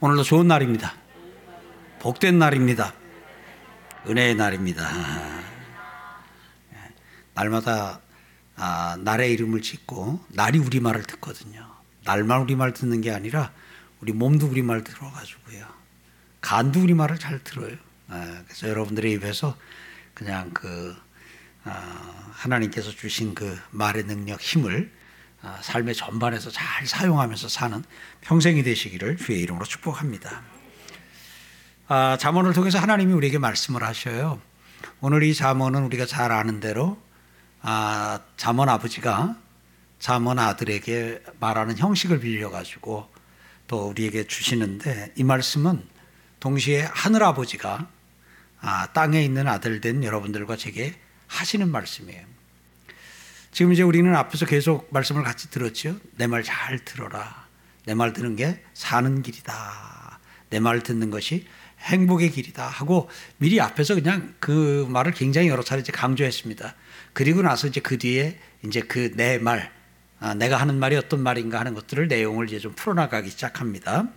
오늘도 좋은 날입니다. 복된 날입니다. 은혜의 날입니다. 날마다 아, 날의 이름을 짓고 날이 우리 말을 듣거든요. 날만 우리 말 듣는 게 아니라 우리 몸도 우리 말 들어가지고요. 간도 우리 말을 잘 들어요. 아, 그래서 여러분들의 입에서 그냥 그 아, 하나님께서 주신 그 말의 능력, 힘을 아, 삶의 전반에서 잘 사용하면서 사는 평생이 되시기를 주의 이름으로 축복합니다. 아, 잠언을 통해서 하나님이 우리에게 말씀을 하셔요. 오늘 이 잠언은 우리가 잘 아는 대로 아, 잠언 아버지가 잠언 아들에게 말하는 형식을 빌려가지고 또 우리에게 주시는데 이 말씀은 동시에 하늘 아버지가 아, 땅에 있는 아들 된 여러분들과 제게 하시는 말씀이에요. 지금 이제 우리는 앞에서 계속 말씀을 같이 들었죠. 내 말 잘 들어라. 내 말 듣는 게 사는 길이다. 내 말 듣는 것이 행복의 길이다 하고 미리 앞에서 그냥 그 말을 굉장히 여러 차례 강조했습니다. 그리고 나서 이제 그 뒤에 이제 그 내 말, 아, 내가 하는 말이 어떤 말인가 하는 것들을 내용을 이제 좀 풀어나가기 시작합니다.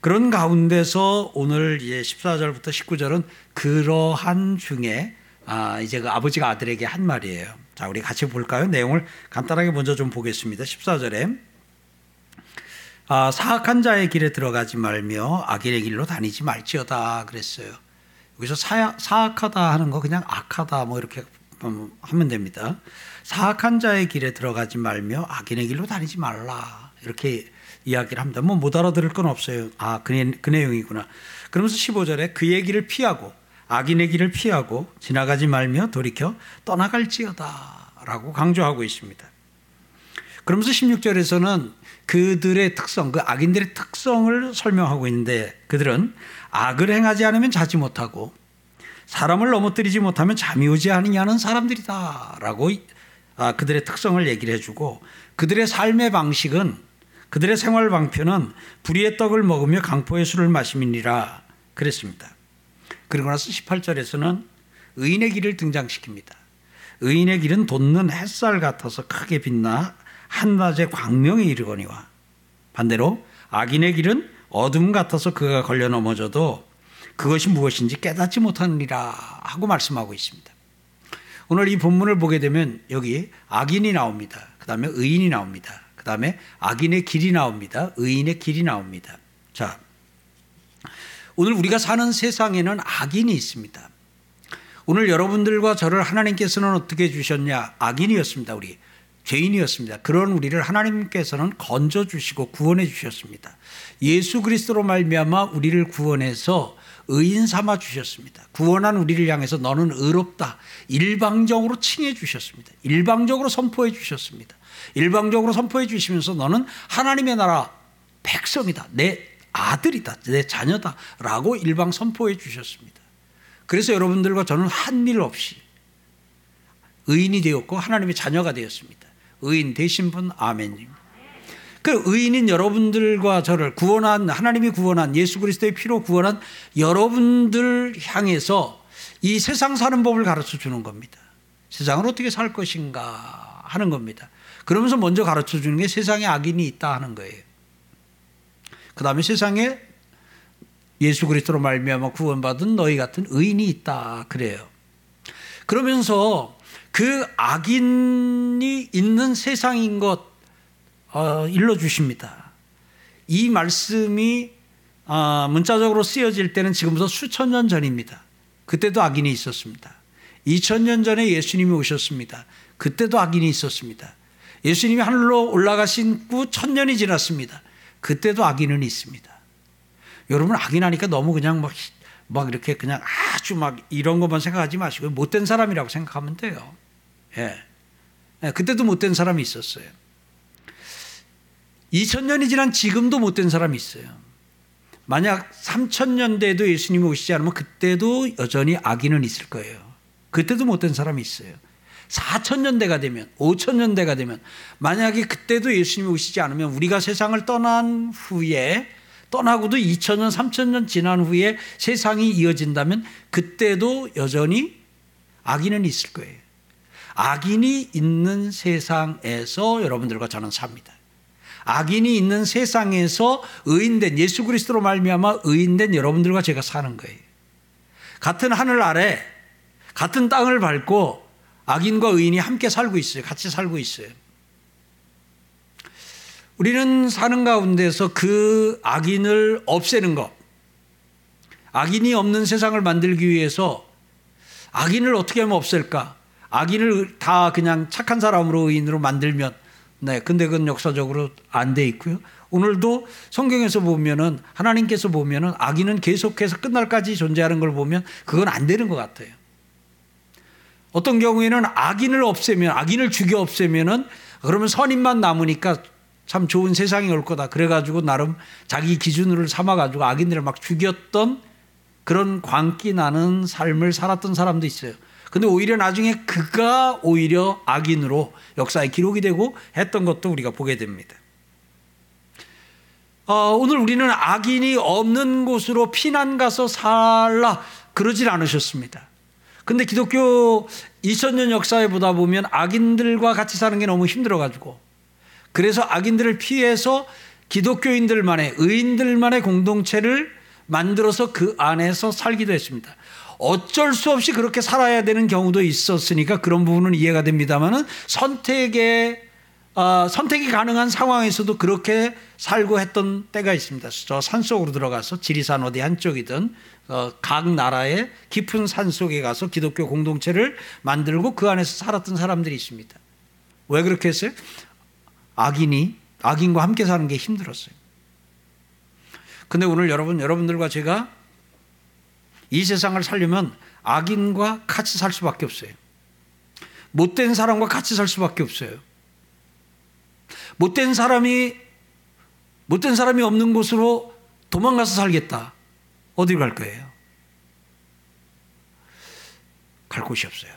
그런 가운데서 오늘 이제 14절부터 19절은 그러한 중에 아, 이제 그 아버지가 아들에게 한 말이에요. 자, 우리 같이 볼까요? 내용을 간단하게 먼저 좀 보겠습니다. 14절에 아, 사악한 자의 길에 들어가지 말며 악인의 길로 다니지 말지어다 그랬어요. 여기서 사, 사악하다 하는 거 그냥 악하다 뭐 이렇게 하면 됩니다. 사악한 자의 길에 들어가지 말며 악인의 길로 다니지 말라 이렇게 이야기를 합니다. 뭐 못 알아들을 건 없어요. 아, 그, 그 내용이구나. 그러면서 15절에 그의 길을 피하고 악인의 길을 피하고 지나가지 말며 돌이켜 떠나갈지어다 라고 강조하고 있습니다. 그러면서 16절에서는 그들의 특성, 그 악인들의 특성을 설명하고 있는데 그들은 악을 행하지 않으면 자지 못하고 사람을 넘어뜨리지 못하면 잠이 오지 않느냐는 사람들이다 라고 아, 그들의 특성을 얘기를 해주고 그들의 삶의 방식은 그들의 생활 방편은 불의의 떡을 먹으며 강포의 술을 마심이니라 그랬습니다. 그리고 나서 18절에서는 의인의 길을 등장시킵니다. 의인의 길은 돋는 햇살 같아서 크게 빛나 한낮의 광명에 이르거니와 반대로 악인의 길은 어둠 같아서 그가 걸려 넘어져도 그것이 무엇인지 깨닫지 못하느니라 하고 말씀하고 있습니다. 오늘 이 본문을 보게 되면 여기 악인이 나옵니다. 그 다음에 의인이 나옵니다. 그 다음에 악인의 길이 나옵니다. 의인의 길이 나옵니다. 자, 오늘 우리가 사는 세상에는 악인이 있습니다. 오늘 여러분들과 저를 하나님께서는 어떻게 주셨냐? 악인이었습니다. 우리 죄인이었습니다. 그런 우리를 하나님께서는 건져 주시고 구원해 주셨습니다. 예수 그리스도로 말미암아 우리를 구원해서 의인 삼아 주셨습니다. 구원한 우리를 향해서 너는 의롭다. 일방적으로 칭해 주셨습니다. 일방적으로 선포해 주셨습니다. 일방적으로 선포해 주시면서 너는 하나님의 나라 백성이다. 내 아들이다. 내 자녀다. 라고 일방 선포해 주셨습니다. 그래서 여러분들과 저는 한 일 없이 의인이 되었고 하나님의 자녀가 되었습니다. 의인 되신 분 아멘님. 그 의인인 여러분들과 저를 구원한 하나님이 구원한 예수 그리스도의 피로 구원한 여러분들 향해서 이 세상 사는 법을 가르쳐 주는 겁니다. 세상을 어떻게 살 것인가 하는 겁니다. 그러면서 먼저 가르쳐 주는 게 세상에 악인이 있다 하는 거예요. 그 다음에 세상에 예수 그리스도로 말미암아 구원받은 너희 같은 의인이 있다 그래요. 그러면서 그 악인이 있는 세상인 것 어, 일러 주십니다. 이 말씀이 어, 문자적으로 쓰여질 때는 지금부터 수천 년 전입니다. 그때도 악인이 있었습니다. 2000년 전에 예수님이 오셨습니다. 그때도 악인이 있었습니다. 예수님이 하늘로 올라가신 후 천년이 지났습니다. 그때도 악인은 있습니다. 여러분 악인하니까 너무 그냥 막, 막 이렇게 그냥 아주 막 이런 것만 생각하지 마시고 못된 사람이라고 생각하면 돼요. 예. 예 그때도 못된 사람이 있었어요. 2000년이 지난 지금도 못된 사람이 있어요. 만약 3000년대에도 예수님이 오시지 않으면 그때도 여전히 악인은 있을 거예요. 그때도 못된 사람이 있어요. 4천년대가 되면 5천년대가 되면 만약에 그때도 예수님이 오시지 않으면 우리가 세상을 떠난 후에 떠나고도 2천년 3천년 지난 후에 세상이 이어진다면 그때도 여전히 악인은 있을 거예요. 악인이 있는 세상에서 여러분들과 저는 삽니다. 악인이 있는 세상에서 의인된 예수 그리스도로 말미암아 의인된 여러분들과 제가 사는 거예요. 같은 하늘 아래 같은 땅을 밟고 악인과 의인이 함께 살고 있어요. 같이 살고 있어요. 우리는 사는 가운데서 그 악인을 없애는 것, 악인이 없는 세상을 만들기 위해서 악인을 어떻게 하면 없앨까? 악인을 다 그냥 착한 사람으로 의인으로 만들면 네, 근데 그건 역사적으로 안 돼 있고요. 오늘도 성경에서 보면은 하나님께서 보면은 악인은 계속해서 끝날까지 존재하는 걸 보면 그건 안 되는 것 같아요. 어떤 경우에는 악인을 없애면 악인을 죽여 없애면은 그러면 선인만 남으니까 참 좋은 세상이 올 거다. 그래가지고 나름 자기 기준으로 삼아가지고 악인들을 막 죽였던 그런 광기 나는 삶을 살았던 사람도 있어요. 근데 오히려 나중에 그가 오히려 악인으로 역사에 기록이 되고 했던 것도 우리가 보게 됩니다. 어, 오늘 우리는 악인이 없는 곳으로 피난 가서 살라 그러질 않으셨습니다. 근데 기독교 2000년 역사에 보다 보면 악인들과 같이 사는 게 너무 힘들어가지고 그래서 악인들을 피해서 기독교인들만의 의인들만의 공동체를 만들어서 그 안에서 살기도 했습니다. 어쩔 수 없이 그렇게 살아야 되는 경우도 있었으니까 그런 부분은 이해가 됩니다만은 선택에 어, 선택이 가능한 상황에서도 그렇게 살고 했던 때가 있습니다. 저 산속으로 들어가서 지리산 어디 한쪽이든 어, 각 나라의 깊은 산 속에 가서 기독교 공동체를 만들고 그 안에서 살았던 사람들이 있습니다. 왜 그렇게 했어요? 악인이 악인과 함께 사는 게 힘들었어요. 근데 오늘 여러분 여러분들과 제가 이 세상을 살려면 악인과 같이 살 수밖에 없어요. 못된 사람과 같이 살 수밖에 없어요. 못된 사람이 못된 사람이 없는 곳으로 도망가서 살겠다. 어디 갈 거예요? 갈 곳이 없어요.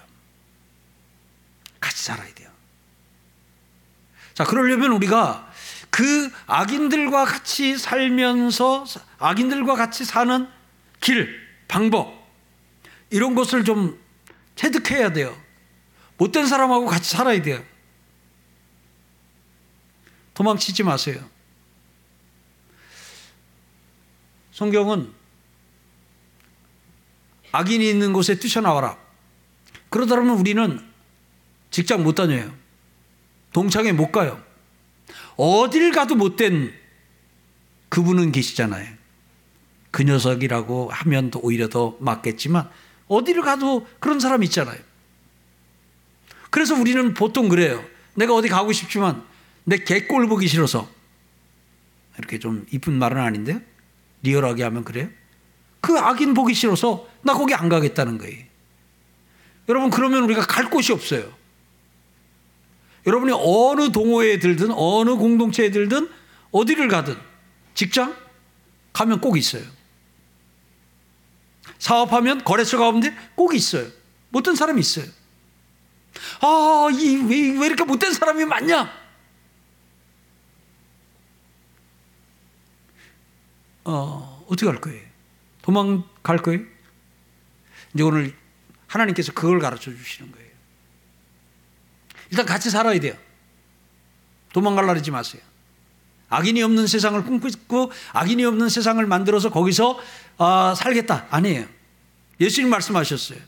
같이 살아야 돼요. 자, 그러려면 우리가 그 악인들과 같이 살면서 악인들과 같이 사는 길, 방법 이런 것을 좀 체득해야 돼요. 못된 사람하고 같이 살아야 돼요. 도망치지 마세요. 성경은 악인이 있는 곳에 뛰쳐나와라. 그러다 보면 우리는 직장 못 다녀요. 동창회 못 가요. 어딜 가도 못된 그분은 계시잖아요. 그 녀석이라고 하면 더 오히려 더 맞겠지만 어디를 가도 그런 사람 있잖아요. 그래서 우리는 보통 그래요. 내가 어디 가고 싶지만 내 개꼴 보기 싫어서 이렇게 좀 이쁜 말은 아닌데 리얼하게 하면 그래요. 그 악인 보기 싫어서 나 거기 안 가겠다는 거예요. 여러분 그러면 우리가 갈 곳이 없어요. 여러분이 어느 동호회에 들든 어느 공동체에 들든 어디를 가든 직장 가면 꼭 있어요. 사업하면 거래처 가운데 꼭 있어요. 못된 사람이 있어요. 아, 이, 왜, 왜 이렇게 못된 사람이 많냐? 어, 어떻게 할 거예요? 도망갈 거예요? 이제 오늘 하나님께서 그걸 가르쳐 주시는 거예요. 일단 같이 살아야 돼요. 도망갈라 그러지 마세요. 악인이 없는 세상을 꿈꾸고 악인이 없는 세상을 만들어서 거기서 어, 살겠다. 아니에요. 예수님 말씀하셨어요.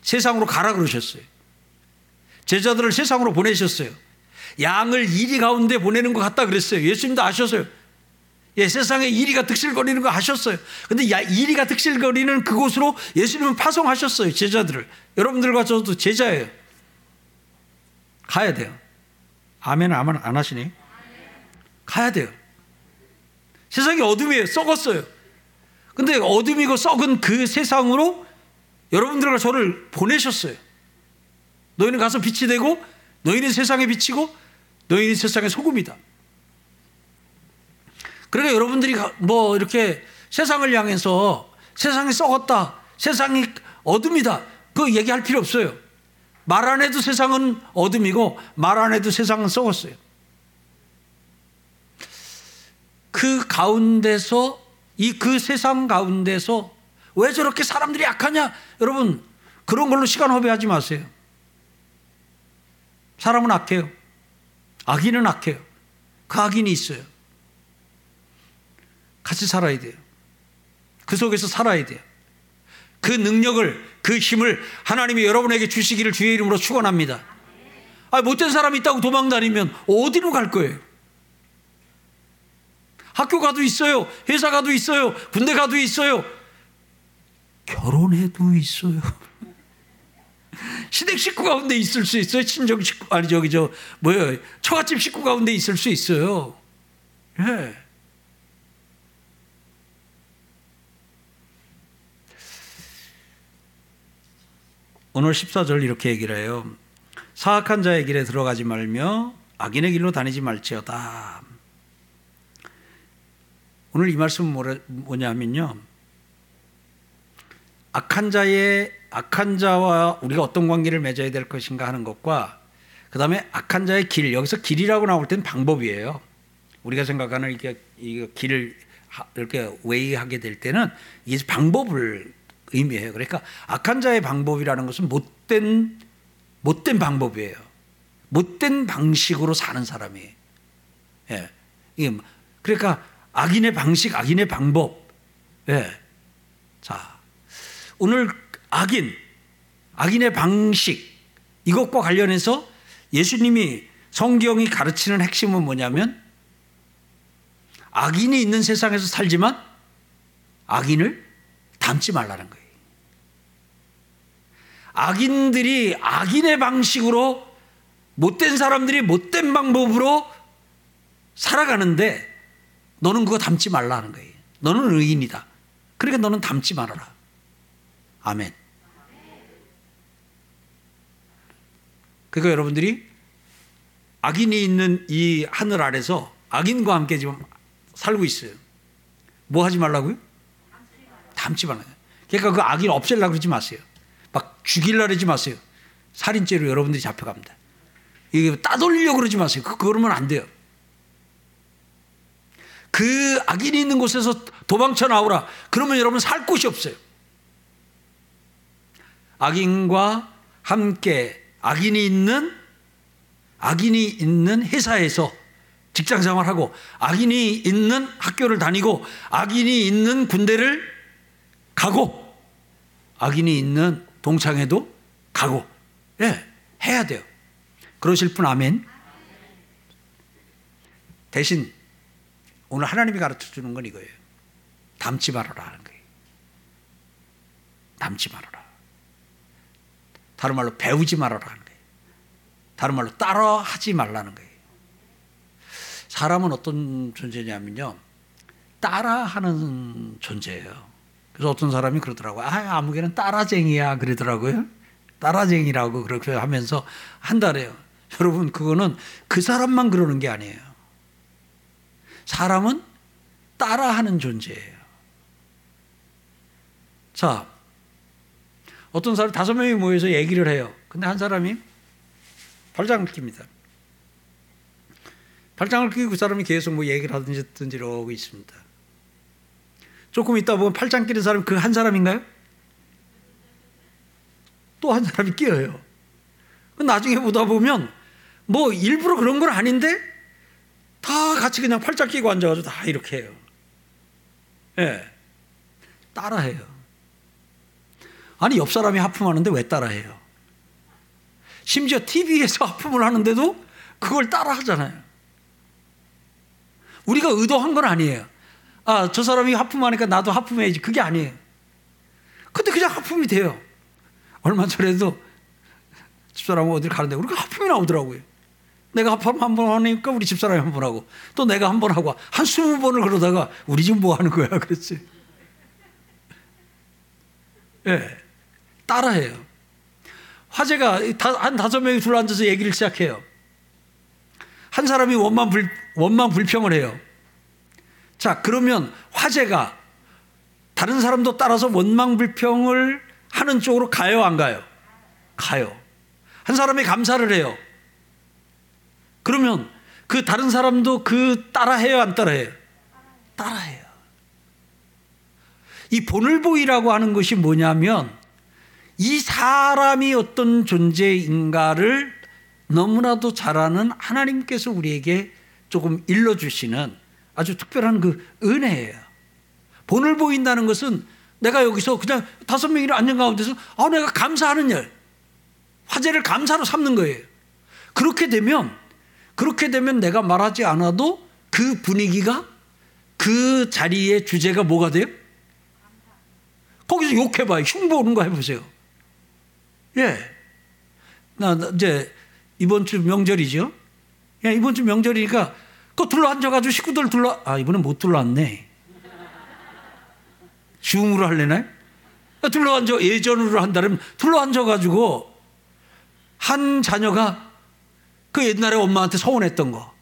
세상으로 가라 그러셨어요. 제자들을 세상으로 보내셨어요. 양을 이리 가운데 보내는 것 같다 그랬어요. 예수님도 아셨어요. 예, 세상에 이리가 득실거리는 거 아셨어요. 근데 야, 이리가 득실거리는 그곳으로 예수님은 파송하셨어요. 제자들을. 여러분들과 저도 제자예요. 가야 돼요. 아멘, 아멘 안 하시니? 가야 돼요. 세상이 어둠이에요. 썩었어요. 근데 어둠이고 썩은 그 세상으로 여러분들과 저를 보내셨어요. 너희는 가서 빛이 되고 너희는 세상에 비치고 너희는 세상의 소금이다. 그러니까 여러분들이 뭐 이렇게 세상을 향해서 세상이 썩었다. 세상이 어둠이다. 그 얘기할 필요 없어요. 말 안 해도 세상은 어둠이고 말 안 해도 세상은 썩었어요. 그 가운데서 이 그 세상 가운데서 왜 저렇게 사람들이 약하냐? 여러분, 그런 걸로 시간 허비하지 마세요. 사람은 악해요. 악인은 악해요. 그 악인이 있어요. 같이 살아야 돼요. 그 속에서 살아야 돼요. 그 능력을, 그 힘을 하나님이 여러분에게 주시기를 주의 이름으로 축원합니다. 아, 못된 사람이 있다고 도망 다니면 어디로 갈 거예요? 학교 가도 있어요. 회사 가도 있어요. 군대 가도 있어요. 결혼해도 있어요. 시댁 식구 가운데 있을 수 있어요. 친정 식구 아니 저기 저 뭐예요? 처갓집 식구 가운데 있을 수 있어요. 예. 오늘 14절 이렇게 얘기를 해요. 사악한 자의 길에 들어가지 말며 악인의 길로 다니지 말지어다. 오늘 이 말씀은 뭐냐면요. 악한 자의 악한 자와 우리가 어떤 관계를 맺어야 될 것인가 하는 것과 그 다음에 악한 자의 길 여기서 길이라고 나올 때는 방법이에요. 우리가 생각하는 이게 이 길을 이렇게 웨이하게 될 때는 이게 방법을 의미해요. 그러니까 악한 자의 방법이라는 것은 못된 못된 방법이에요. 못된 방식으로 사는 사람이. 예. 이게 뭐, 그러니까 악인의 방식, 악인의 방법. 예. 자, 오늘 악인, 악인의 방식, 이것과 관련해서 예수님이 성경이 가르치는 핵심은 뭐냐면 악인이 있는 세상에서 살지만 악인을 닮지 말라는 거예요. 악인들이 악인의 방식으로 못된 사람들이 못된 방법으로 살아가는데 너는 그거 닮지 말라는 거예요. 너는 의인이다. 그러니까 너는 닮지 말아라. 아멘. 그러니까 여러분들이 악인이 있는 이 하늘 아래서 악인과 함께 지금 살고 있어요. 뭐 하지 말라고요? 닮지 말아요. 그러니까 그 악인 없애려고 그러지 마세요. 막 죽일라 그러지 마세요. 살인죄로 여러분들이 잡혀갑니다. 이게 따돌리려고 그러지 마세요. 그, 그러면 안 돼요. 그 악인이 있는 곳에서 도망쳐 나오라. 그러면 여러분 살 곳이 없어요. 악인과 함께 악인이 있는 악인이 있는 회사에서 직장 생활하고 악인이 있는 학교를 다니고 악인이 있는 군대를 가고 악인이 있는 동창회도 가고 예 해야 돼요. 그러실 분 아멘. 대신 오늘 하나님이 가르쳐 주는 건 이거예요. 담지 말아라 하는 거예요. 담지 말아라. 다른 말로 배우지 말아라 하는 거예요. 다른 말로 따라 하지 말라는 거예요. 사람은 어떤 존재냐면요. 따라하는 존재예요. 그래서 어떤 사람이 그러더라고요. 아, 아무개는 따라쟁이야. 그러더라고요. 따라쟁이라고 그렇게 하면서 한다래요. 여러분, 그거는 그 사람만 그러는 게 아니에요. 사람은 따라하는 존재예요. 자, 어떤 사람 다섯 명이 모여서 얘기를 해요. 근데 한 사람이 발장을 낍니다. 발장을 끼고 그 사람이 계속 뭐 얘기를 하든지 듣든지 이러고 있습니다. 조금 있다 보면 팔짱 끼는 사람이 그한 사람인가요? 또 한 사람이 끼어요. 나중에 보다 보면 뭐 일부러 그런 건 아닌데 다 같이 그냥 팔짱 끼고 앉아가지고 다 이렇게 해요. 예. 네. 따라해요. 아니, 옆 사람이 하품하는데 왜 따라해요? 심지어 TV에서 하품을 하는데도 그걸 따라 하잖아요. 우리가 의도한 건 아니에요. 아, 저 사람이 하품하니까 나도 하품해야지. 그게 아니에요. 근데 그냥 하품이 돼요. 얼마 전에도 집사람 어딜 가는데 우리가 하품이 나오더라고요. 내가 합하면 한번 하니까 우리 집사람이 한 번 하고 또 내가 한 번 하고 한 스무 번을 그러다가 우리 지금 뭐 하는 거야 그랬지. 예. 네, 따라해요. 화제가 한 다섯 명이 둘러 앉아서 얘기를 시작해요. 한 사람이 원만 불, 원만 불평을 해요. 자, 그러면 화제가 다른 사람도 따라서 원망 불평을 하는 쪽으로 가요, 안 가요? 가요. 한 사람이 감사를 해요. 그러면 그 다른 사람도 그 따라해요, 안 따라해요? 따라해요. 이 본을보이라고 하는 것이 뭐냐면 이 사람이 어떤 존재인가를 너무나도 잘 아는 하나님께서 우리에게 조금 일러주시는 아주 특별한 그 은혜예요. 본을 보인다는 것은 내가 여기서 그냥 다섯 명이 앉은 가운데서 아, 내가 감사하는 일, 화제를 감사로 삼는 거예요. 그렇게 되면, 그렇게 되면 내가 말하지 않아도 그 분위기가 그 자리의 주제가 뭐가 돼요? 거기서 욕해봐요. 흉보 오는 거 해보세요. 예. 나 이제 이번 주 명절이죠. 야, 이번 주 명절이니까 그 둘러 앉아가지고 식구들 둘러, 아, 이번엔 못 둘러 앉네. 줌으로 할래나요? 둘러 앉아, 예전으로 한다면 둘러 앉아가지고 한 자녀가 그 옛날에 엄마한테 서운했던 거,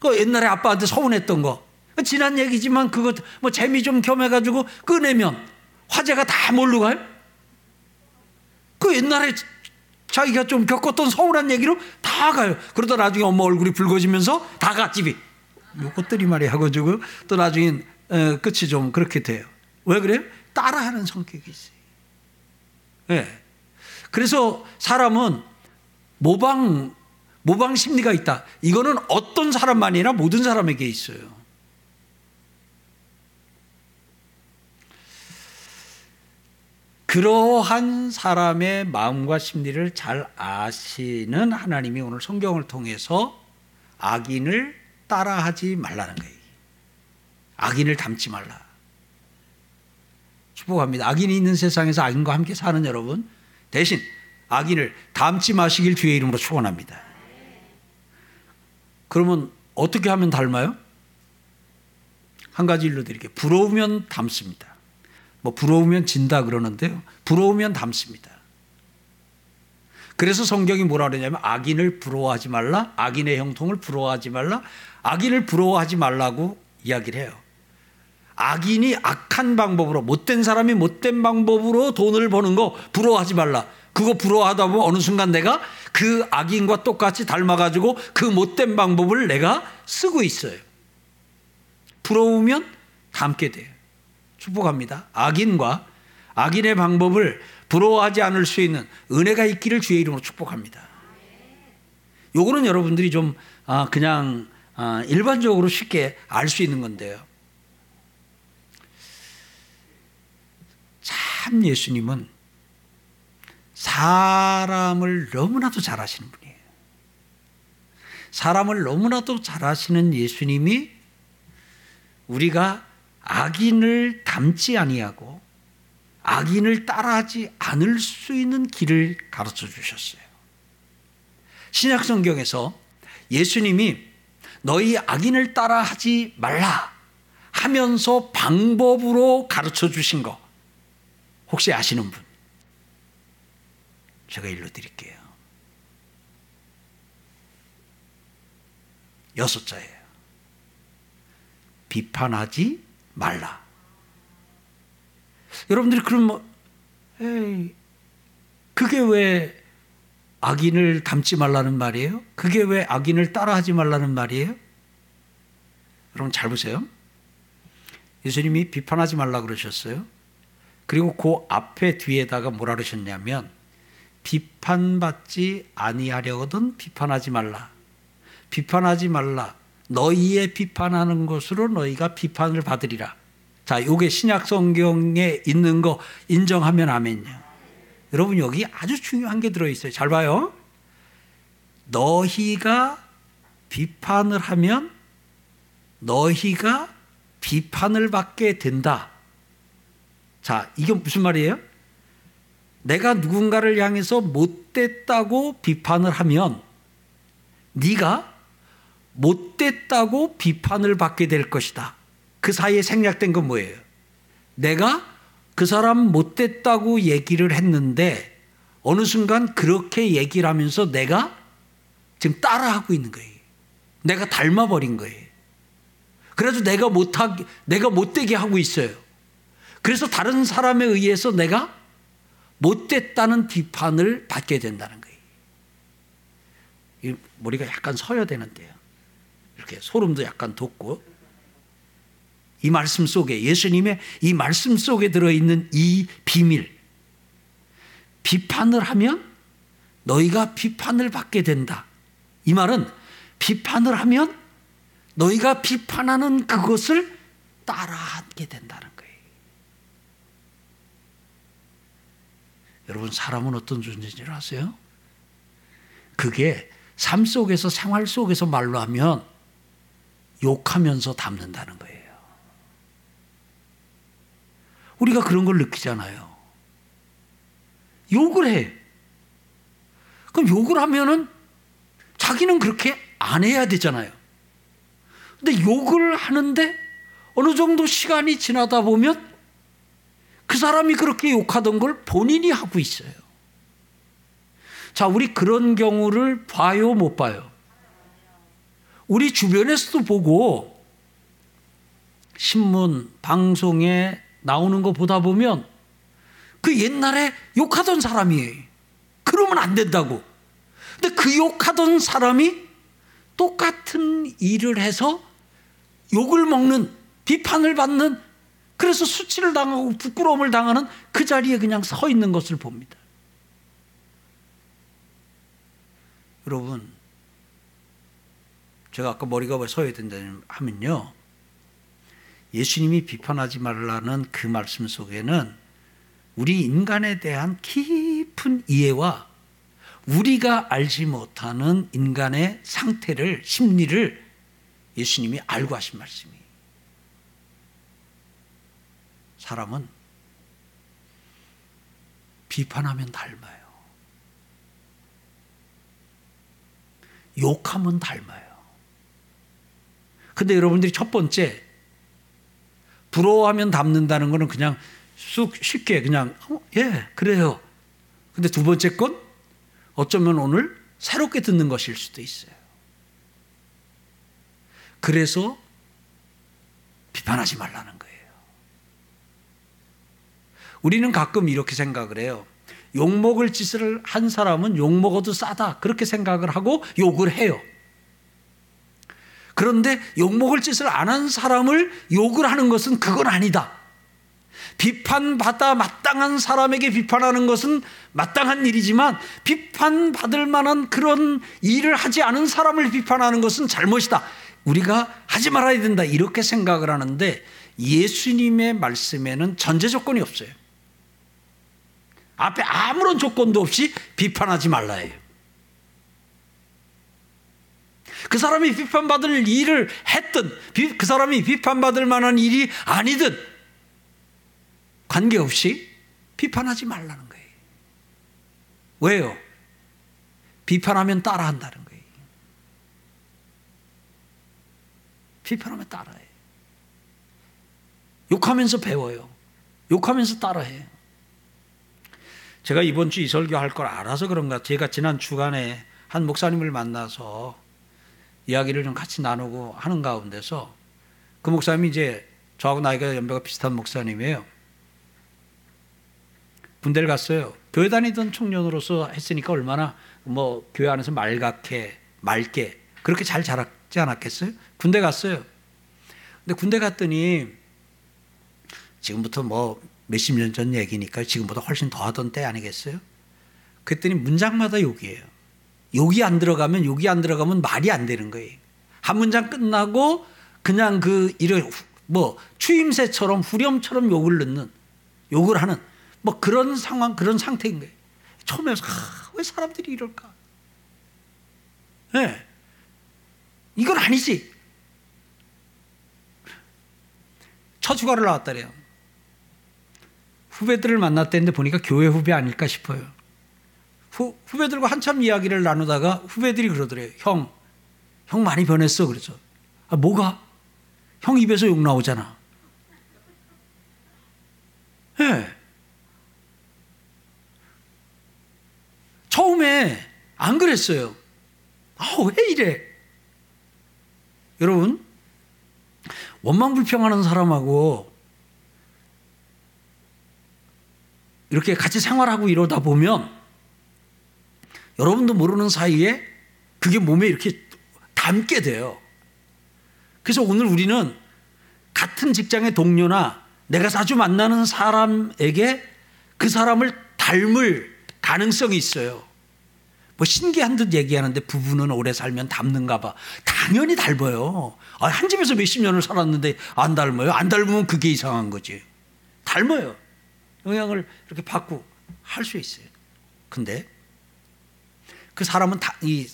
그 옛날에 아빠한테 서운했던 거, 지난 얘기지만 그거 뭐 재미 좀 겸해가지고 꺼내면 화제가 다 뭘로 가요? 그 옛날에 자기가 좀 겪었던 서운한 얘기로 다 가요. 그러다 나중에 엄마 얼굴이 붉어지면서 다 갓집이. 요것들이 말이야 가지고 또 나중엔 어, 끝이 좀 그렇게 돼요. 왜 그래요? 따라하는 성격이 있어요. 네. 그래서 사람은 모방 모방 심리가 있다. 이거는 어떤 사람만이 아니라 모든 사람에게 있어요. 그러한 사람의 마음과 심리를 잘 아시는 하나님이 오늘 성경을 통해서 악인을 따라하지 말라는 거예요. 악인을 닮지 말라. 축복합니다. 악인이 있는 세상에서 악인과 함께 사는 여러분, 대신 악인을 닮지 마시길 주의 이름으로 축원합니다. 그러면 어떻게 하면 닮아요? 한 가지 일로 드릴게요. 부러우면 닮습니다. 뭐 부러우면 진다 그러는데요. 부러우면 닮습니다. 그래서 성경이 뭐라 그러냐면 악인을 부러워하지 말라, 악인의 형통을 부러워하지 말라, 악인을 부러워하지 말라고 이야기를 해요. 악인이 악한 방법으로 못된 사람이 못된 방법으로 돈을 버는 거 부러워하지 말라. 그거 부러워하다 보면 어느 순간 내가 그 악인과 똑같이 닮아가지고 그 못된 방법을 내가 쓰고 있어요. 부러우면 닮게 돼요. 축복합니다. 악인과 악인의 방법을 부러워하지 않을 수 있는 은혜가 있기를 주의 이름으로 축복합니다. 요거는 여러분들이 좀 아, 그냥 아, 일반적으로 쉽게 알 수 있는 건데요. 참 예수님은 사람을 너무나도 잘하시는 분이에요. 사람을 너무나도 잘하시는 예수님이 우리가 악인을 닮지 아니하고 악인을 따라하지 않을 수 있는 길을 가르쳐 주셨어요. 신약 성경에서 예수님이 너희 악인을 따라하지 말라 하면서 방법으로 가르쳐 주신 거 혹시 아시는 분? 제가 일러 드릴게요. 여섯 자예요. 비판하지 말라. 여러분들이 그럼 뭐, 에이, 그게 왜 악인을 닮지 말라는 말이에요? 그게 왜 악인을 따라하지 말라는 말이에요? 여러분 잘 보세요. 예수님이 비판하지 말라 그러셨어요. 그리고 그 앞에 뒤에다가 뭐라 그러셨냐면 비판받지 아니하려거든 비판하지 말라. 비판하지 말라. 너희의 비판하는 것으로 너희가 비판을 받으리라. 자, 요게 신약 성경에 있는 거 인정하면 아멘요. 여러분 여기 아주 중요한 게 들어 있어요. 잘 봐요. 너희가 비판을 하면 너희가 비판을 받게 된다. 자, 이게 무슨 말이에요? 내가 누군가를 향해서 못됐다고 비판을 하면 네가 못됐다고 비판을 받게 될 것이다. 그 사이에 생략된 건 뭐예요? 내가 그 사람 못됐다고 얘기를 했는데 어느 순간 그렇게 얘기를 하면서 내가 지금 따라하고 있는 거예요. 내가 닮아버린 거예요. 그래서 내가 못하게, 내가 못되게 하고 있어요. 그래서 다른 사람에 의해서 내가 못됐다는 비판을 받게 된다는 거예요. 머리가 약간 서야 되는데요. 이렇게 소름도 약간 돋고 이 말씀 속에 예수님의 이 말씀 속에 들어 있는 이 비밀 비판을 하면 너희가 비판을 받게 된다. 이 말은 비판을 하면 너희가 비판하는 그것을 따라하게 된다는 거예요. 여러분 사람은 어떤 존재인지 아세요? 그게 삶 속에서 생활 속에서 말로 하면 욕하면서 담는다는 거예요. 우리가 그런 걸 느끼잖아요. 욕을 해. 그럼 욕을 하면은 자기는 그렇게 안 해야 되잖아요. 근데 욕을 하는데 어느 정도 시간이 지나다 보면 그 사람이 그렇게 욕하던 걸 본인이 하고 있어요. 자, 우리 그런 경우를 봐요, 못 봐요? 우리 주변에서도 보고 신문, 방송에 나오는 거 보다 보면 그 옛날에 욕하던 사람이에요. 그러면 안 된다고. 근데 그 욕하던 사람이 똑같은 일을 해서 욕을 먹는 비판을 받는 그래서 수치를 당하고 부끄러움을 당하는 그 자리에 그냥 서 있는 것을 봅니다. 여러분, 제가 아까 머리가 왜 서야 된다 하면요. 예수님이 비판하지 말라는 그 말씀 속에는 우리 인간에 대한 깊은 이해와 우리가 알지 못하는 인간의 상태를, 심리를 예수님이 알고 하신 말씀이에요. 사람은 비판하면 닮아요. 욕하면 닮아요. 근데 여러분들이 첫 번째, 부러워하면 닮는다는 거는 그냥 쑥 쉽게 그냥, 어, 예, 그래요. 근데 두 번째 건 어쩌면 오늘 새롭게 듣는 것일 수도 있어요. 그래서 비판하지 말라는 거예요. 우리는 가끔 이렇게 생각을 해요. 욕먹을 짓을 한 사람은 욕먹어도 싸다. 그렇게 생각을 하고 욕을 해요. 그런데 욕먹을 짓을 안 한 사람을 욕을 하는 것은 그건 아니다. 비판받아 마땅한 사람에게 비판하는 것은 마땅한 일이지만 비판받을 만한 그런 일을 하지 않은 사람을 비판하는 것은 잘못이다. 우리가 하지 말아야 된다. 이렇게 생각을 하는데 예수님의 말씀에는 전제 조건이 없어요. 앞에 아무런 조건도 없이 비판하지 말라예요. 그 사람이 비판받을 일을 했든 그 사람이 비판받을 만한 일이 아니든 관계없이 비판하지 말라는 거예요. 왜요? 비판하면 따라한다는 거예요. 비판하면 따라해. 욕하면서 배워요. 욕하면서 따라해. 제가 이번 주 이 설교 할 걸 알아서 그런가 제가 지난 주간에 한 목사님을 만나서 이야기를 좀 같이 나누고 하는 가운데서 그 목사님이 이제 저하고 나이가 연배가 비슷한 목사님이에요. 군대를 갔어요. 교회 다니던 청년으로서 했으니까 얼마나 뭐 교회 안에서 말갛게 맑게 그렇게 잘 자랐지 않았겠어요? 군대 갔어요. 근데 군대 갔더니 지금부터 뭐 몇십 년 전 얘기니까 지금보다 훨씬 더 하던 때 아니겠어요? 그랬더니 문장마다 욕이에요. 욕이 안 들어가면 욕이 안 들어가면 말이 안 되는 거예요. 한 문장 끝나고 그냥 그 이런 뭐 추임새처럼 후렴처럼 욕을 넣는 욕을 하는 뭐 그런 상황 그런 상태인 거예요. 처음에 아, 왜 사람들이 이럴까? 예. 네. 이건 아니지. 첫 휴가를 나왔다래요. 후배들을 만났다는데 보니까 교회 후배 아닐까 싶어요. 후, 후배들과 한참 이야기를 나누다가 후배들이 그러더래요. 형, 형 많이 변했어. 그래서. 아, 뭐가? 형 입에서 욕 나오잖아. 예. 네. 처음에 안 그랬어요. 아, 왜 이래? 여러분, 원망 불평하는 사람하고 이렇게 같이 생활하고 이러다 보면 여러분도 모르는 사이에 그게 몸에 이렇게 담게 돼요. 그래서 오늘 우리는 같은 직장의 동료나 내가 자주 만나는 사람에게 그 사람을 닮을 가능성이 있어요. 뭐 신기한 듯 얘기하는데 부부는 오래 살면 닮는가 봐. 당연히 닮아요. 아, 한 집에서 몇십 년을 살았는데 안 닮아요? 안 닮으면 그게 이상한 거지. 닮아요. 영향을 이렇게 받고 할 수 있어요. 근데 그 사람은 다, 이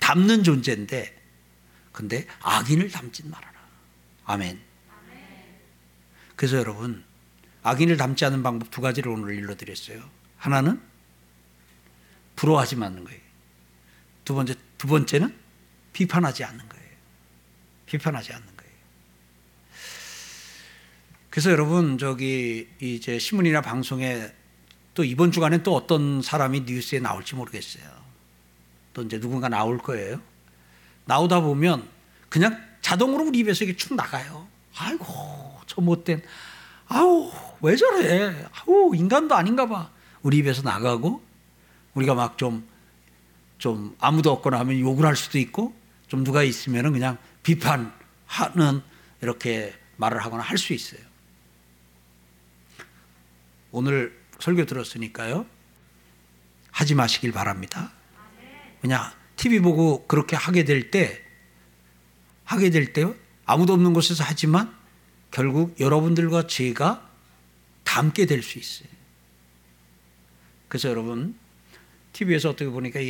닮는 존재인데 근데 악인을 닮진 말아라. 아멘. 그래서 여러분 악인을 닮지 않는 방법 두 가지를 오늘 일러드렸어요. 하나는 부러워하지 않는 거예요. 두 번째 두 번째는 비판하지 않는 거예요. 비판하지 않는 거예요. 그래서 여러분 저기 이제 신문이나 방송에 또 이번 주간에 또 어떤 사람이 뉴스에 나올지 모르겠어요. 또 이제 누군가 나올 거예요. 나오다 보면 그냥 자동으로 우리 입에서 이게 쭉 나가요. 아이고 저 못된 아우 왜 저래 아우 인간도 아닌가 봐 우리 입에서 나가고 우리가 막 좀 좀 아무도 없거나 하면 욕을 할 수도 있고 좀 누가 있으면은 그냥 비판하는 이렇게 말을 하거나 할 수 있어요. 오늘 설교 들었으니까요. 하지 마시길 바랍니다. 그냥 TV 보고 그렇게 하게 될 때, 하게 될 때, 아무도 없는 곳에서 하지만 결국 여러분들과 제가 닮게 될 수 있어요. 그래서 여러분, TV에서 어떻게 보니까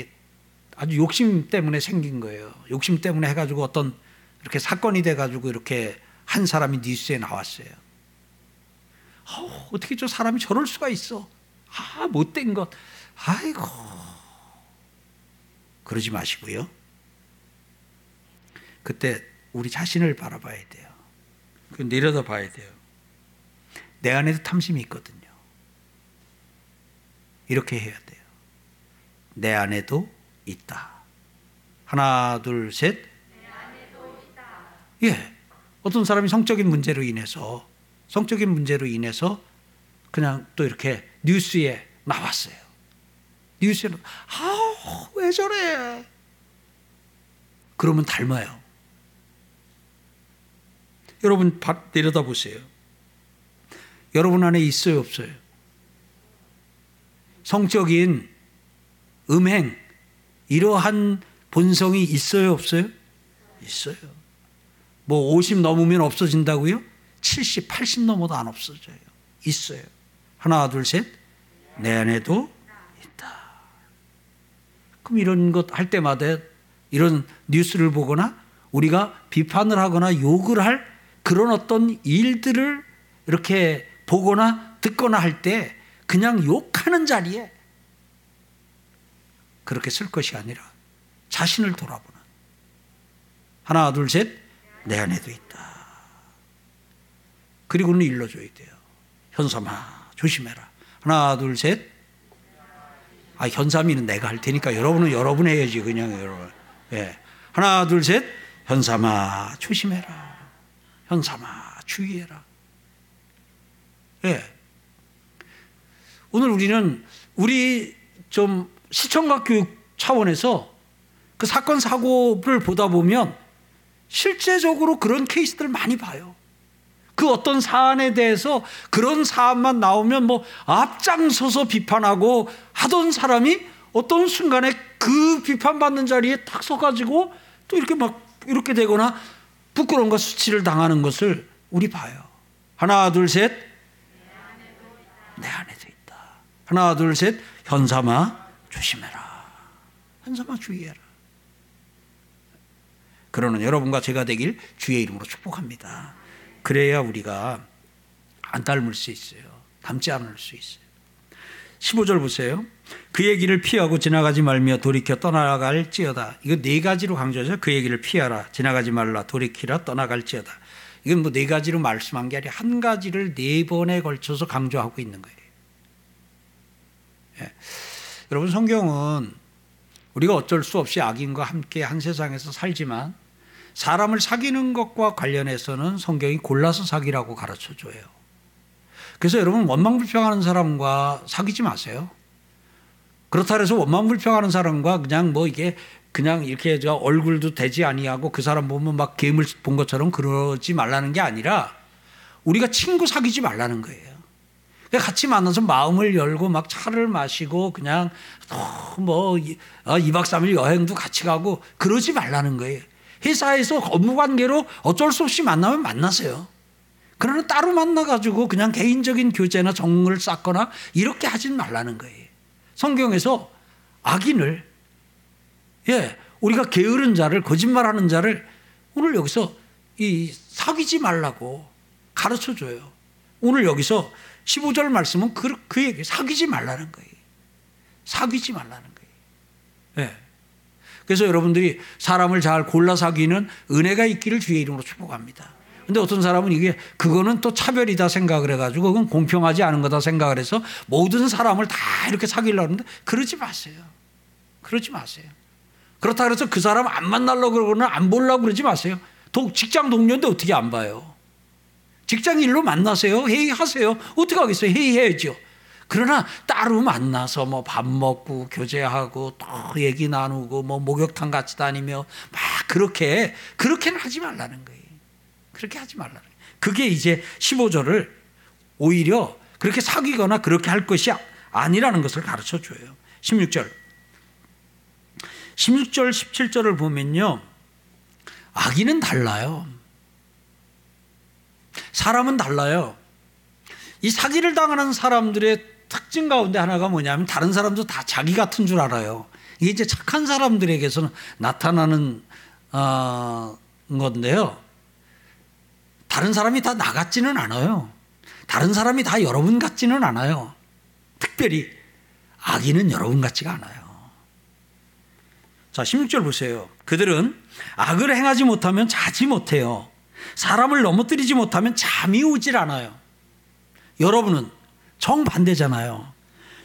아주 욕심 때문에 생긴 거예요. 욕심 때문에 해가지고 어떤 이렇게 사건이 돼가지고 이렇게 한 사람이 뉴스에 나왔어요. 아우, 어떻게 저 사람이 저럴 수가 있어. 아, 못된 것. 아이고. 그러지 마시고요. 그때 우리 자신을 바라봐야 돼요. 그 내려다 봐야 돼요. 내 안에도 탐심이 있거든요. 이렇게 해야 돼요. 내 안에도 있다. 하나, 둘, 셋. 예. 어떤 사람이 성적인 문제로 인해서 성적인 문제로 인해서 그냥 또 이렇게 뉴스에 나왔어요. 뉴스에는 아, 왜 저래? 그러면 닮아요. 여러분 내려다 보세요. 여러분 안에 있어요, 없어요? 성적인 음행 이러한 본성이 있어요, 없어요? 있어요. 뭐 50 넘으면 없어진다고요? 70, 80 넘어도 안 없어져요. 있어요. 하나, 둘, 셋. 내 안에도. 그럼 이런 것 할 때마다 이런 뉴스를 보거나 우리가 비판을 하거나 욕을 할 그런 어떤 일들을 이렇게 보거나 듣거나 할 때 그냥 욕하는 자리에 그렇게 쓸 것이 아니라 자신을 돌아보는 하나 둘 셋 내 안에도 있다. 그리고는 일러줘야 돼요. 현삼아 조심해라. 하나 둘 셋. 아 현삼이는 내가 할 테니까 여러분은 여러분 해야지 그냥 여러분. 예. 하나 둘 셋. 현삼아 조심해라. 현삼아 주의해라. 예. 오늘 우리는 우리 좀 시청각 교육 차원에서 그 사건 사고를 보다 보면 실제적으로 그런 케이스들을 많이 봐요. 그 어떤 사안에 대해서 그런 사안만 나오면 뭐 앞장서서 비판하고 하던 사람이 어떤 순간에 그 비판받는 자리에 탁 서가지고 또 이렇게 막 이렇게 되거나 부끄러움과 수치를 당하는 것을 우리 봐요. 하나, 둘, 셋. 내 안에도 있다. 하나, 둘, 셋. 현삼아, 조심해라. 현삼아, 주의해라. 그러는 여러분과 제가 되길 주의 이름으로 축복합니다. 그래야 우리가 안 닮을 수 있어요. 닮지 않을 수 있어요. 15절 보세요. 그의 길을 피하고 지나가지 말며 돌이켜 떠나갈지어다. 이거 네 가지로 강조하죠. 그의 길을 피하라. 지나가지 말라. 돌이키라. 떠나갈지어다. 이건 뭐 네 가지로 말씀한 게 아니라 한 가지를 네 번에 걸쳐서 강조하고 있는 거예요. 예. 여러분 성경은 우리가 어쩔 수 없이 악인과 함께 한 세상에서 살지만 사람을 사귀는 것과 관련해서는 성경이 골라서 사귀라고 가르쳐 줘요. 그래서 여러분 원망불평하는 사람과 사귀지 마세요. 그렇다 해서 원망불평하는 사람과 그냥 뭐 이게 그냥 이렇게 저 얼굴도 되지 아니하고 그 사람 보면 막 괴물 본 것처럼 그러지 말라는 게 아니라 우리가 친구 사귀지 말라는 거예요. 같이 만나서 마음을 열고 막 차를 마시고 그냥 뭐 2박 어, 3일 여행도 같이 가고 그러지 말라는 거예요. 회사에서 업무 관계로 어쩔 수 없이 만나면 만나세요. 그러나 따로 만나가지고 그냥 개인적인 교제나 정을 쌓거나 이렇게 하진 말라는 거예요. 성경에서 악인을, 예, 우리가 게으른 자를, 거짓말하는 자를 오늘 여기서 이 사귀지 말라고 가르쳐 줘요. 오늘 여기서 15절 말씀은 그, 그 얘기, 사귀지 말라는 거예요. 사귀지 말라는 거예요. 예. 그래서 여러분들이 사람을 잘 골라 사귀는 은혜가 있기를 주의 이름으로 축복합니다. 근데 어떤 사람은 이게 그거는 또 차별이다 생각을 해가지고 그건 공평하지 않은 거다 생각을 해서 모든 사람을 다 이렇게 사귀려고 하는데 그러지 마세요. 그러지 마세요. 그렇다 그래서 그 사람 안 만나려고 그러거나 안 보려고 그러지 마세요. 직장 동료인데 어떻게 안 봐요? 직장 일로 만나세요. 회의하세요. 어떻게 하겠어요? 회의해야죠. 그러나 따로 만나서 뭐 밥 먹고 교제하고 또 얘기 나누고 뭐 목욕탕 같이 다니며 막 그렇게 그렇게는 하지 말라는 거예요. 그렇게 하지 말라는 거예요. 그게 이제 15절을 오히려 그렇게 사귀거나 그렇게 할 것이 아니라는 것을 가르쳐 줘요. 16절. 16절, 17절을 보면요. 아기는 달라요. 사람은 달라요. 이 사기를 당하는 사람들의 특징 가운데 하나가 뭐냐면 다른 사람도 다 자기 같은 줄 알아요. 이게 이제 착한 사람들에게서는 나타나는 어, 건데요. 다른 사람이 다 나 같지는 않아요. 다른 사람이 다 여러분 같지는 않아요. 특별히 아기는 여러분 같지가 않아요. 자, 16절 보세요. 그들은 악을 행하지 못하면 자지 못해요. 사람을 넘어뜨리지 못하면 잠이 오질 않아요. 여러분은 정반대잖아요.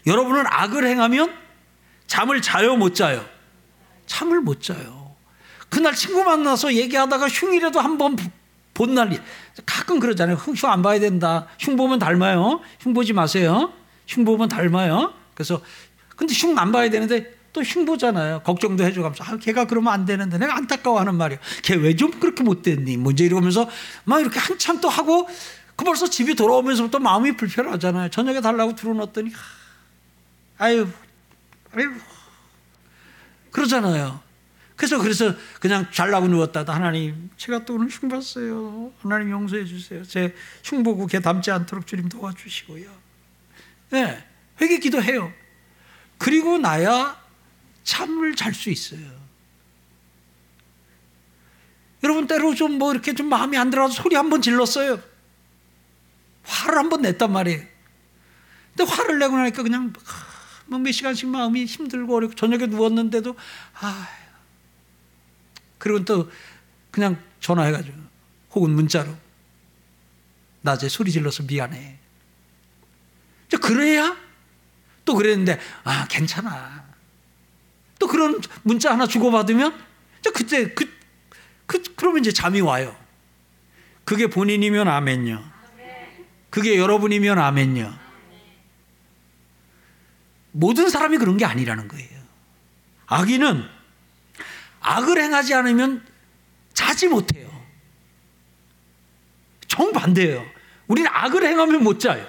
여러분은 악을 행하면 잠을 자요, 못 자요? 잠을 못 자요. 그날 친구 만나서 얘기하다가 흉이라도 한번 본 날이 가끔 그러잖아요. 흉안 봐야 된다. 흉 보면 닮아요. 흉 보지 마세요. 흉 보면 닮아요. 그래서 근데 흉 안 봐야 되는데 또 흉 보잖아요. 걱정도 해줘가면서 아, 걔가 그러면 안 되는데 내가 안타까워하는 말이야. 걔 왜 좀 그렇게 못됐니? 문제 이러면서 막 이렇게 한참 또 하고 그 벌써 집에 돌아오면서부터 마음이 불편하잖아요. 저녁에 달라고 들어놨더니 아유 아유 그러잖아요. 그래서 그래서 그냥 잘라고 누웠다도 하나님 제가 또 오늘 흉 봤어요. 하나님 용서해 주세요. 제 흉 보고 걔 닮지 않도록 주님 도와주시고요. 네, 회개 기도해요. 그리고 나야 잠을 잘 수 있어요. 여러분 때로 좀 뭐 이렇게 좀 마음이 안 들어서 소리 한 번 질렀어요. 화를 한번 냈단 말이에요. 근데 화를 내고 나니까 그냥 뭐몇 시간씩 마음이 힘들고 어렵고 저녁에 누웠는데도 아 그리고 또 그냥 전화해가지고 혹은 문자로 낮에 소리 질러서 미안해. 그래야 또 그랬는데 아 괜찮아. 또 그런 문자 하나 주고 받으면 그때 그, 그 그러면 이제 잠이 와요. 그게 본인이면 아멘요. 그게 여러분이면 아멘요. 모든 사람이 그런 게 아니라는 거예요. 악인은 악을 행하지 않으면 자지 못해요. 정반대예요. 우리는 악을 행하면 못 자요.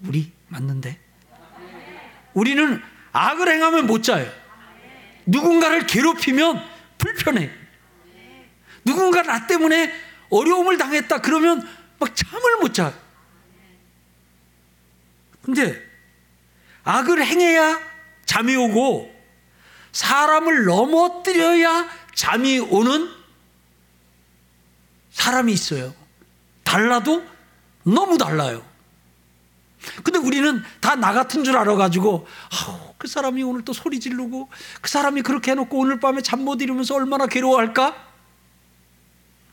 우리 맞는데? 우리는 악을 행하면 못 자요. 누군가를 괴롭히면 불편해. 누군가 나 때문에 어려움을 당했다 그러면 막 잠을 못 자. 근데 악을 행해야 잠이 오고 사람을 넘어뜨려야 잠이 오는 사람이 있어요. 달라도 너무 달라요. 근데 우리는 다 나 같은 줄 알아가지고, 아우, 그 사람이 오늘 또 소리 지르고, 그 사람이 그렇게 해놓고 오늘 밤에 잠 못 이루면서 얼마나 괴로워할까?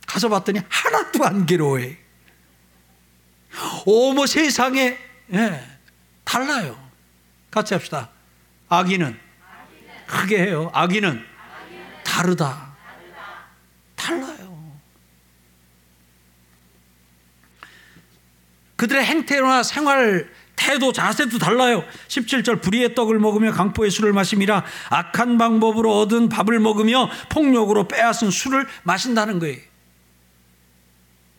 가서 봤더니 하나도 안 괴로워해. 어머 세상에, 예, 달라요. 같이 합시다. 아기는 크게 해요. 아기는 다르다. 달라요. 그들의 행태나 생활, 태도, 자세도 달라요. 17절 불의의 떡을 먹으며 강포의 술을 마심이라 악한 방법으로 얻은 밥을 먹으며 폭력으로 빼앗은 술을 마신다는 거예요.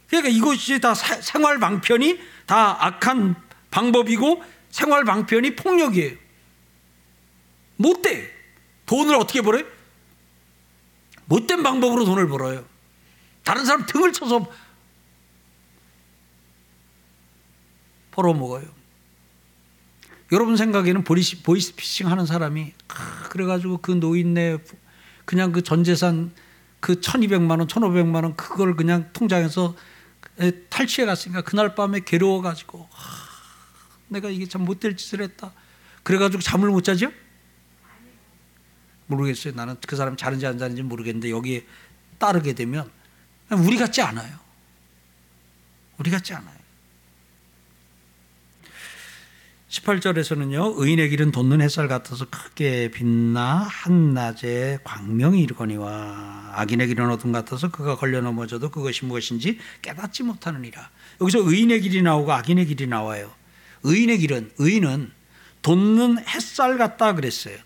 그러니까 이것이 다 사- 생활 방편이 다 악한 방법이고 생활 방편이 폭력이에요. 못돼. 돈을 어떻게 벌어요? 못된 방법으로 돈을 벌어요. 다른 사람 등을 쳐서 벌어먹어요. 여러분 생각에는 보이스, 보이스피싱 하는 사람이 아, 그래가지고 그 노인네 그냥 그 전 재산 그 1200만 원, 1500만 원 그걸 그냥 통장에서 탈취해 갔으니까 그날 밤에 괴로워가지고 아, 내가 이게 참 못될 짓을 했다. 그래가지고 잠을 못 자죠? 모르겠어요. 나는 그 사람 자는지 안 자는지 모르겠는데 여기에 따르게 되면 우리 같지 않아요. 우리 같지 않아요. 18절에서는요. 의인의 길은 돋는 햇살 같아서 크게 빛나 한낮에 광명이 이르거니와 악인의 길은 어둠 같아서 그가 걸려 넘어져도 그것이 무엇인지 깨닫지 못하느니라. 여기서 의인의 길이 나오고 악인의 길이 나와요. 의인의 길은 의인은 돋는 햇살 같다 그랬어요.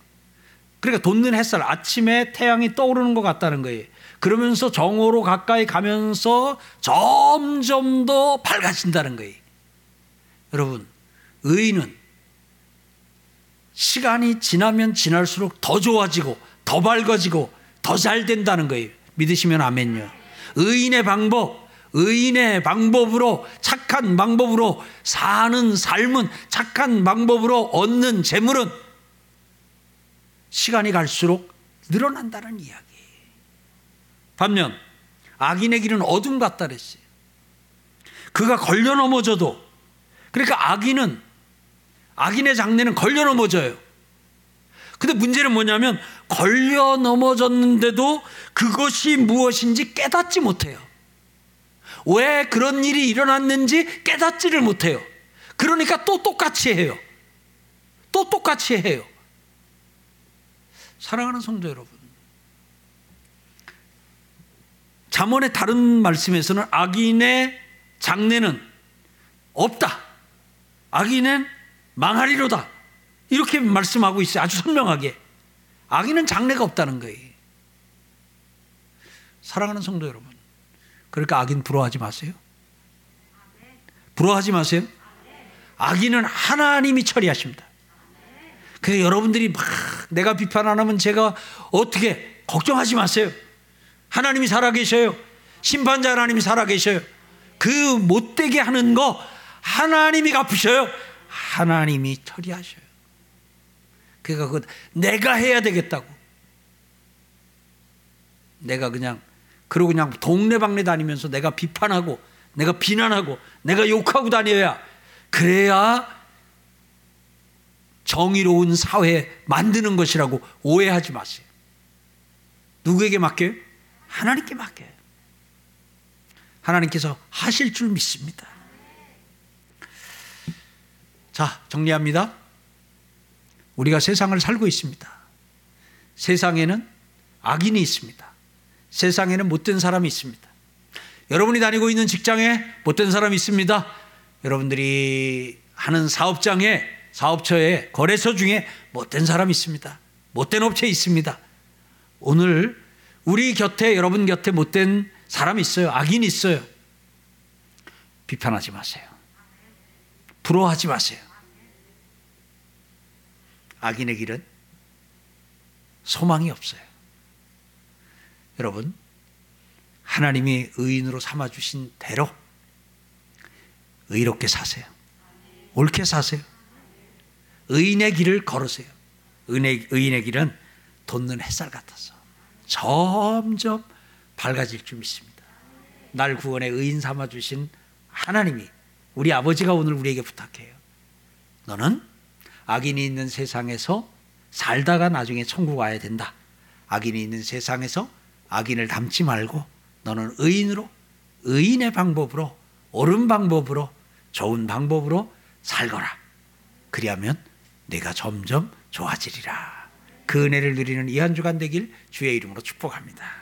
그러니까 돋는 햇살 아침에 태양이 떠오르는 것 같다는 거예요. 그러면서 정오로 가까이 가면서 점점 더 밝아진다는 거예요. 여러분 의인은 시간이 지나면 지날수록 더 좋아지고 더 밝아지고 더 잘 된다는 거예요. 믿으시면 아멘요. 의인의 방법, 의인의 방법으로 착한 방법으로 사는 삶은 착한 방법으로 얻는 재물은 시간이 갈수록 늘어난다는 이야기. 반면 악인의 길은 어둠 같다 그랬어요. 그가 걸려 넘어져도 그러니까 악인은 악인의 장래는 걸려 넘어져요. 근데 문제는 뭐냐면 걸려 넘어졌는데도 그것이 무엇인지 깨닫지 못해요. 왜 그런 일이 일어났는지 깨닫지를 못해요. 그러니까 또 똑같이 해요. 또 똑같이 해요. 사랑하는 성도 여러분. 잠언의 다른 말씀에서는 악인의 장래는 없다. 악인은 망하리로다. 이렇게 말씀하고 있어요. 아주 선명하게. 악인은 장래가 없다는 거예요. 사랑하는 성도 여러분. 그러니까 악인 부러워하지 마세요. 부러워하지 마세요. 악인은 하나님이 처리하십니다. 그 여러분들이 막 내가 비판 안 하면 제가 어떻게 걱정하지 마세요. 하나님이 살아계셔요. 심판자 하나님이 살아계셔요. 그 못되게 하는 거 하나님이 갚으셔요. 하나님이 처리하셔요. 그러니까 그 내가 해야 되겠다고. 내가 그냥 그러고 그냥 동네방네 다니면서 내가 비판하고 내가 비난하고 내가 욕하고 다녀야 그래야 정의로운 사회 만드는 것이라고 오해하지 마세요. 누구에게 맡겨요? 하나님께 맡겨요. 하나님께서 하실 줄 믿습니다. 자, 정리합니다. 우리가 세상을 살고 있습니다. 세상에는 악인이 있습니다. 세상에는 못된 사람이 있습니다. 여러분이 다니고 있는 직장에 못된 사람이 있습니다. 여러분들이 하는 사업장에 사업처에 거래소 중에 못된 사람이 있습니다. 못된 업체 있습니다. 오늘 우리 곁에 여러분 곁에 못된 사람이 있어요. 악인이 있어요. 비판하지 마세요. 부러워하지 마세요. 악인의 길은 소망이 없어요. 여러분, 하나님이 의인으로 삼아주신 대로 의롭게 사세요. 옳게 사세요. 의인의 길을 걸으세요. 의인의, 의인의 길은 돋는 햇살 같아서 점점 밝아질 줄 믿습니다. 날 구원의 의인 삼아주신 하나님이 우리 아버지가 오늘 우리에게 부탁해요. 너는 악인이 있는 세상에서 살다가 나중에 천국 와야 된다. 악인이 있는 세상에서 악인을 닮지 말고 너는 의인으로 의인의 방법으로 옳은 방법으로 좋은 방법으로 살거라. 그리하면 내가 점점 좋아지리라. 그 은혜를 누리는 이 한 주간 되길 주의 이름으로 축복합니다.